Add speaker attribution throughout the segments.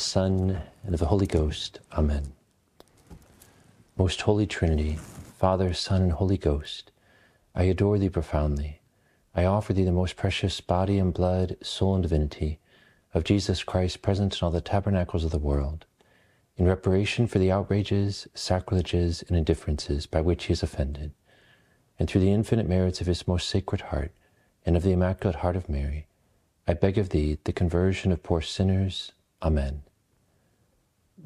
Speaker 1: Son, and of the Holy Ghost. Amen. Most Holy Trinity, Father, Son, and Holy Ghost, I adore thee profoundly. I offer thee the most precious body and blood, soul and divinity of Jesus Christ present in all the tabernacles of the world, in reparation for the outrages, sacrileges, and indifferences by which he is offended, and through the infinite merits of his most sacred heart and of the Immaculate Heart of Mary, I beg of thee the conversion of poor sinners. Amen.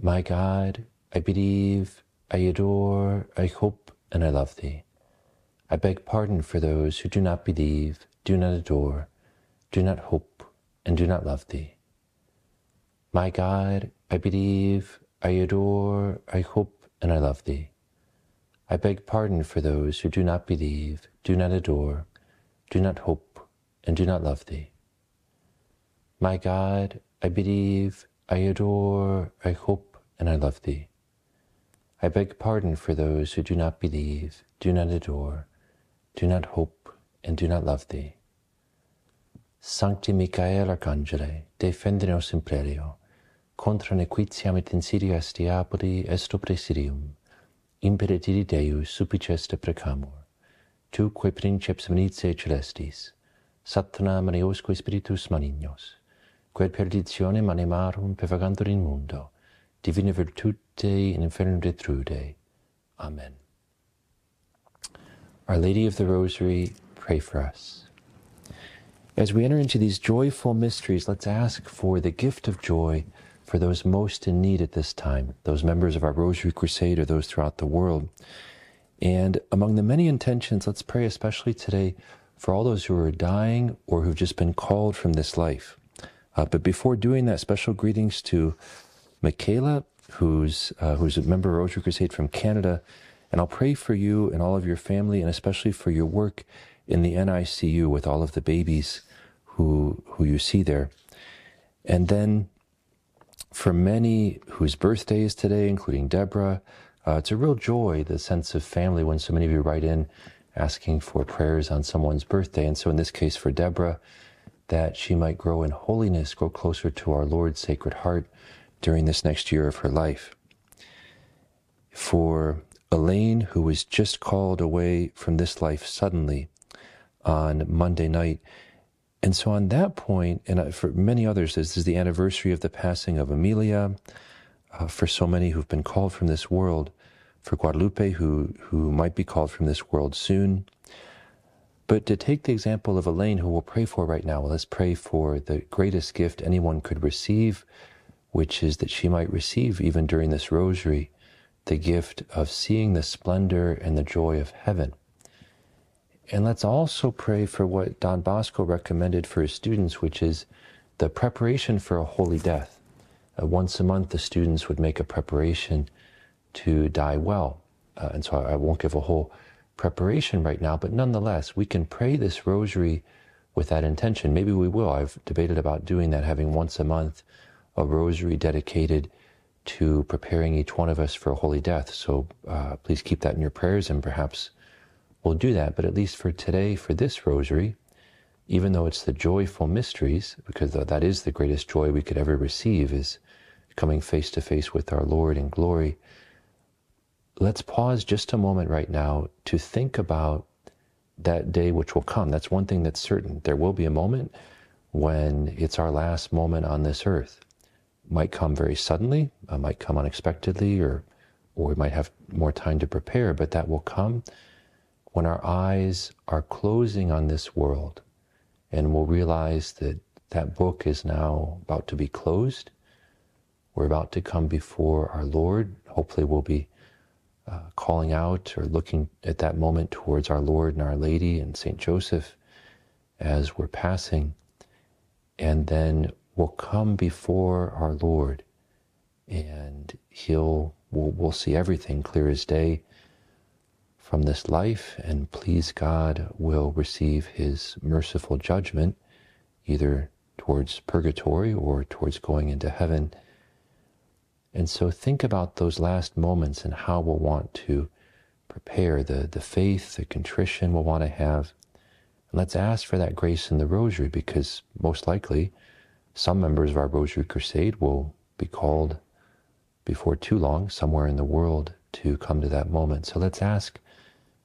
Speaker 1: My God, I believe, I adore, I hope, and I love thee. I beg pardon for those who do not believe, do not adore, do not hope, and do not love thee. My God, I believe, I adore, I hope, and I love thee. I beg pardon for those who do not believe, do not adore, do not hope, and do not love thee. My God, I believe, I adore, I hope, and I love thee. I beg pardon for those who do not believe, do not adore, do not hope, and do not love thee. Sancti Michael Arcangele, defendenos imperio, contra nequitiam et insidias diaboli esto presidium, imperitidi Deus supiceste precamur, tu quae princeps venitse celestis, satana maniosque spiritus malignos, quel perditionem animarum pervagantur in mundo, divina virtute in infernum detrude. Amen. Our Lady of the Rosary, pray for us. As we enter into these joyful mysteries, let's ask for the gift of joy for those most in need at this time, those members of our Rosary Crusade or those throughout the world. And among the many intentions, let's pray especially today for all those who are dying or who've just been called from this life. Uh, but before doing that, special greetings to Michaela, who's uh, who's a member of Rosary Crusade from Canada, and I'll pray for you and all of your family, and especially for your work in the NICU with all of the babies who who you see there. And then for many whose birthday is today, including Deborah, uh, it's a real joy, the sense of family when so many of you write in asking for prayers on someone's birthday. And so in this case for Deborah, that she might grow in holiness, grow closer to our Lord's Sacred Heart during this next year of her life. For Elaine, who was just called away from this life suddenly on Monday night. And so, on that point, and for many others, this is the anniversary of the passing of Amelia. Uh, for so many who've been called from this world, for Guadalupe, who, who might be called from this world soon, but to take the example of Elaine, who we'll pray for right now, let's pray for the greatest gift anyone could receive, which is that she might receive, even during this rosary, the gift of seeing the splendor and the joy of heaven. And let's also pray for what Don Bosco recommended for his students, which is the preparation for a holy death. Uh, once a month, the students would make a preparation to die well. Uh, and so I, I won't give a whole preparation right now, but nonetheless, we can pray this rosary with that intention. Maybe we will. I've debated about doing that, having once a month a rosary dedicated to preparing each one of us for a holy death. So uh, please keep that in your prayers, and perhaps we'll do that. But at least for today, for this rosary, even though it's the joyful mysteries, because that is the greatest joy we could ever receive, is coming face to face with our Lord in glory let's pause just a moment right now to think about that day which will come. That's one thing that's certain. There will be a moment when it's our last moment on this earth. Might come very suddenly, it might come unexpectedly, or or we might have more time to prepare, but that will come when our eyes are closing on this world and we'll realize that that book is now about to be closed. We're about to come before our Lord. Hopefully, we'll be uh, calling out or looking at that moment towards our Lord and Our Lady and St. Joseph as we're passing. And then we'll come before our Lord and He'll, we'll, we'll see everything clear as day from this life. And please God, will receive His merciful judgment either towards purgatory or towards going into heaven and so think about those last moments and how we'll want to prepare the, the faith, the contrition we'll want to have. And let's ask for that grace in the rosary because most likely Some members of our Rosary Crusade will be called before too long somewhere in the world to come to that moment. So let's ask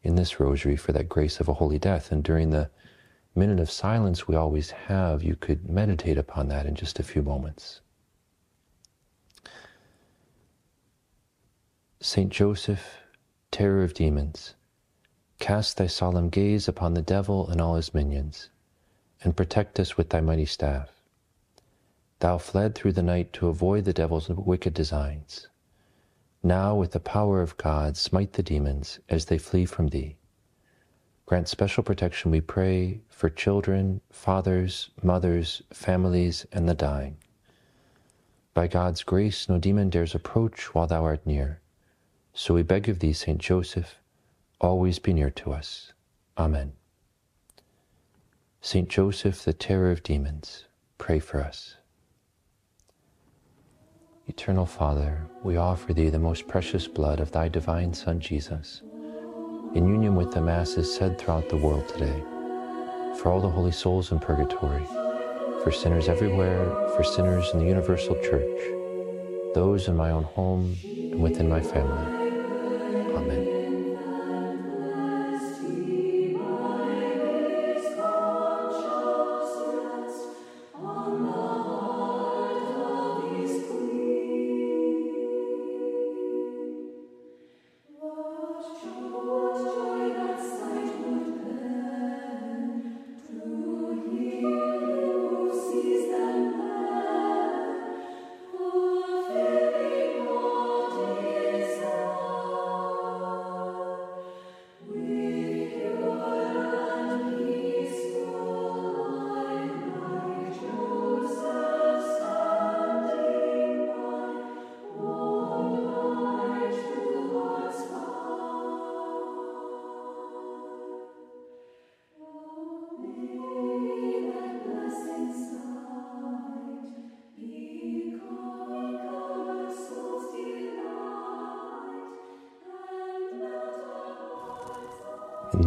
Speaker 1: in this rosary for that grace of a holy death. And during the minute of silence we always have, you could meditate upon that in just a few moments. Saint Joseph, terror of demons, cast thy solemn gaze upon the devil and all his minions, and protect us with thy mighty staff. Thou fled through the night to avoid the devil's wicked designs. Now, with the power of God, smite the demons as they flee from thee. Grant special protection, we pray, for children, fathers, mothers, families, and the dying. By God's grace, no demon dares approach while thou art near. So we beg of thee, Saint Joseph, always be near to us. Amen. Saint Joseph, the terror of demons, pray for us. Eternal Father, we offer Thee the most precious blood of Thy divine Son Jesus, in union with the Masses said throughout the world today, for all the holy souls in purgatory, for sinners everywhere, for sinners in the universal church, those in my own home and within my family. Amen.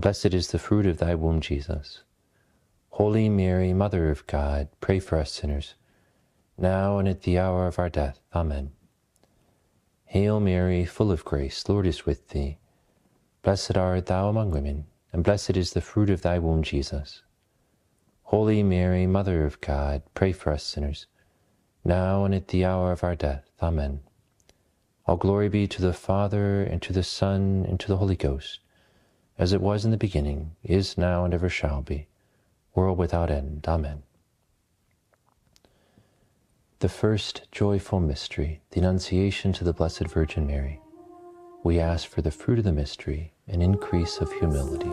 Speaker 1: blessed is the fruit of thy womb, Jesus. Holy Mary, Mother of God, pray for us sinners, now and at the hour of our death. Amen. Hail Mary, full of grace, Lord is with thee. Blessed art thou among women, and blessed is the fruit of thy womb, Jesus. Holy Mary, Mother of God, pray for us sinners, now and at the hour of our death. Amen. All glory be to the Father, and to the Son, and to the Holy Ghost as it was in the beginning, is now, and ever shall be, world without end. Amen. The first joyful mystery, the Annunciation to the Blessed Virgin Mary. We ask for the fruit of the mystery, an increase of humility.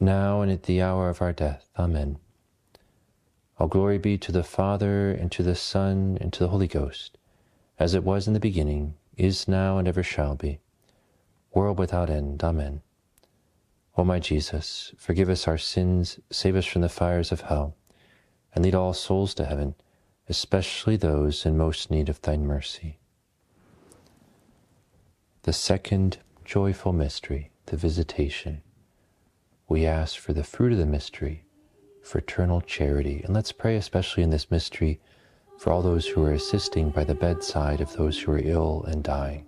Speaker 1: now and at the hour of our death. Amen. All glory be to the Father, and to the Son, and to the Holy Ghost, as it was in the beginning, is now, and ever shall be, world without end. Amen. O my Jesus, forgive us our sins, save us from the fires of hell, and lead all souls to heaven especially those in most need of thine mercy. The second joyful mystery, the visitation. We ask for the fruit of the mystery, fraternal charity. And let's pray, especially in this mystery, for all those who are assisting by the bedside of those who are ill and dying.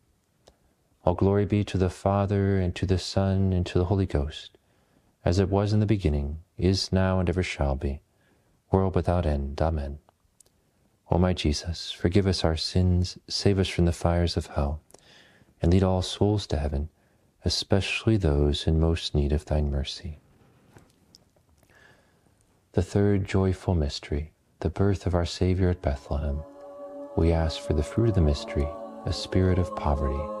Speaker 1: All glory be to the Father, and to the Son, and to the Holy Ghost, as it was in the beginning, is now, and ever shall be, world without end. Amen. O my Jesus, forgive us our sins, save us from the fires of hell, and lead all souls to heaven, especially those in most need of thine mercy. The third joyful mystery, the birth of our Savior at Bethlehem. We ask for the fruit of the mystery, a spirit of poverty.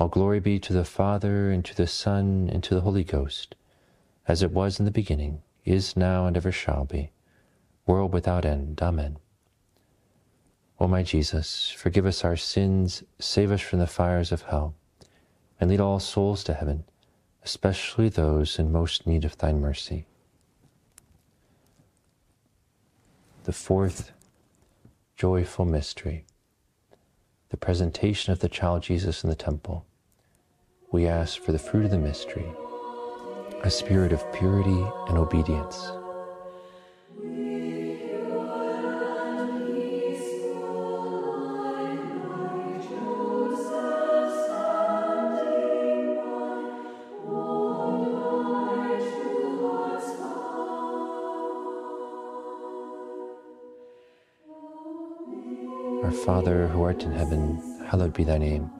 Speaker 1: All glory be to the Father, and to the Son, and to the Holy Ghost, as it was in the beginning, is now, and ever shall be, world without end. Amen. O my Jesus, forgive us our sins, save us from the fires of hell, and lead all souls to heaven, especially those in most need of thine mercy. The fourth joyful mystery, the presentation of the child Jesus in the temple we ask for the fruit of the mystery, a spirit of purity and obedience. Our Father, who art in heaven, hallowed be thy name.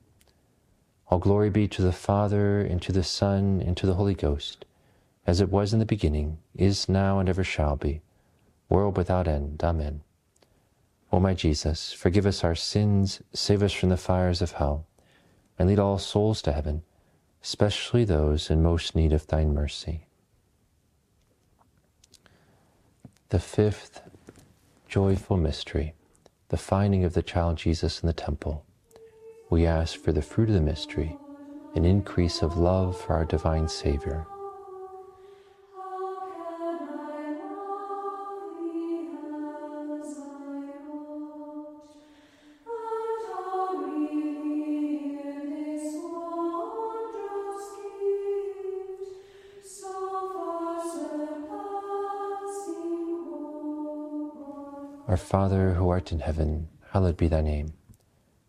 Speaker 1: All glory be to the Father, and to the Son, and to the Holy Ghost, as it was in the beginning, is now, and ever shall be, world without end. Amen. O my Jesus, forgive us our sins, save us from the fires of hell, and lead all souls to heaven, especially those in most need of thine mercy. The fifth joyful mystery, the finding of the child Jesus in the temple we ask for the fruit of the mystery, an increase of love for our divine Savior. Our Father who art in heaven, hallowed be thy name.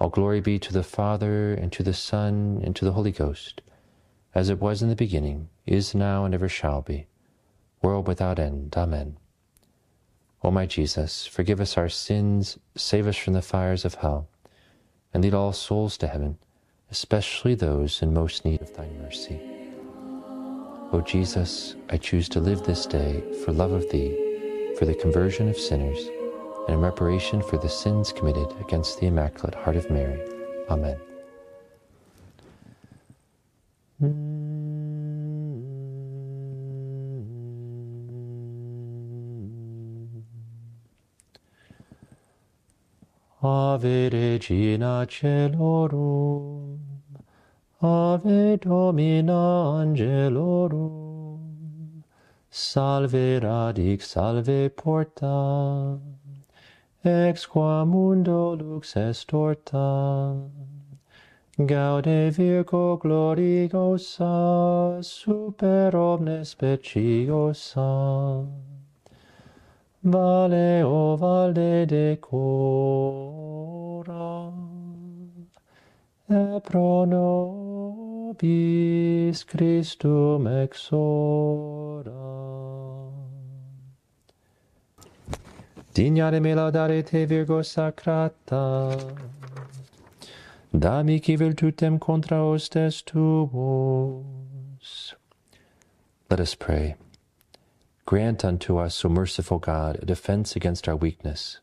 Speaker 1: All glory be to the Father, and to the Son, and to the Holy Ghost, as it was in the beginning, is now, and ever shall be, world without end. Amen. O my Jesus, forgive us our sins, save us from the fires of hell, and lead all souls to heaven, especially those in most need of thy mercy. O Jesus, I choose to live this day for love of thee, for the conversion of sinners, and in reparation for the sins committed against the Immaculate Heart of Mary. Amen. Ave Regina Celorum, Ave Domina Angelorum, Salve Radix, Salve Porta, ex qua mundo lux est torta. Gaude virgo gloriosa super omnes speciosa vale o valde decora. E pro nobis Christum exora. Me laudare te Virgo sacrata, virtutem contra hostes tuos. Let us pray. Grant unto us, O merciful God, a defense against our weakness,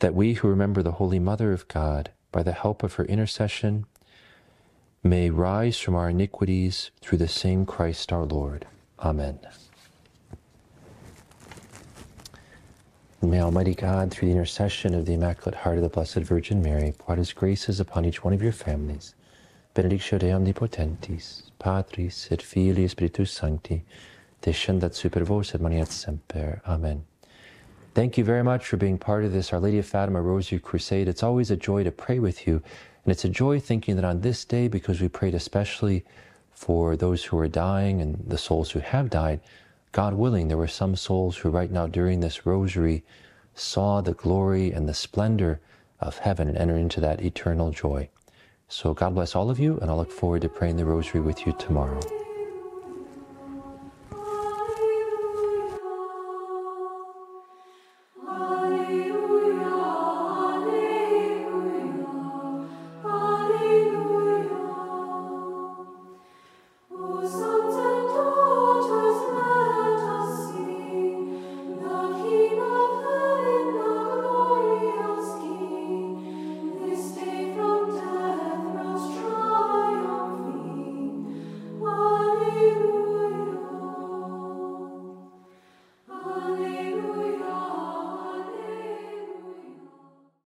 Speaker 1: that we who remember the Holy Mother of God, by the help of her intercession, may rise from our iniquities through the same Christ our Lord. Amen. May Almighty God, through the intercession of the Immaculate Heart of the Blessed Virgin Mary, pour His graces upon each one of your families, benedictio Dei omnipotentis, Patris et Filii Spiritus Sancti, descendat super vos et maneat semper. Amen. Thank you very much for being part of this Our Lady of Fatima Rosary Crusade. It's always a joy to pray with you. And it's a joy thinking that on this day, because we prayed especially for those who are dying and the souls who have died, God willing, there were some souls who right now during this rosary saw the glory and the splendor of heaven and enter into that eternal joy. So God bless all of you, and I look forward to praying the rosary with you tomorrow.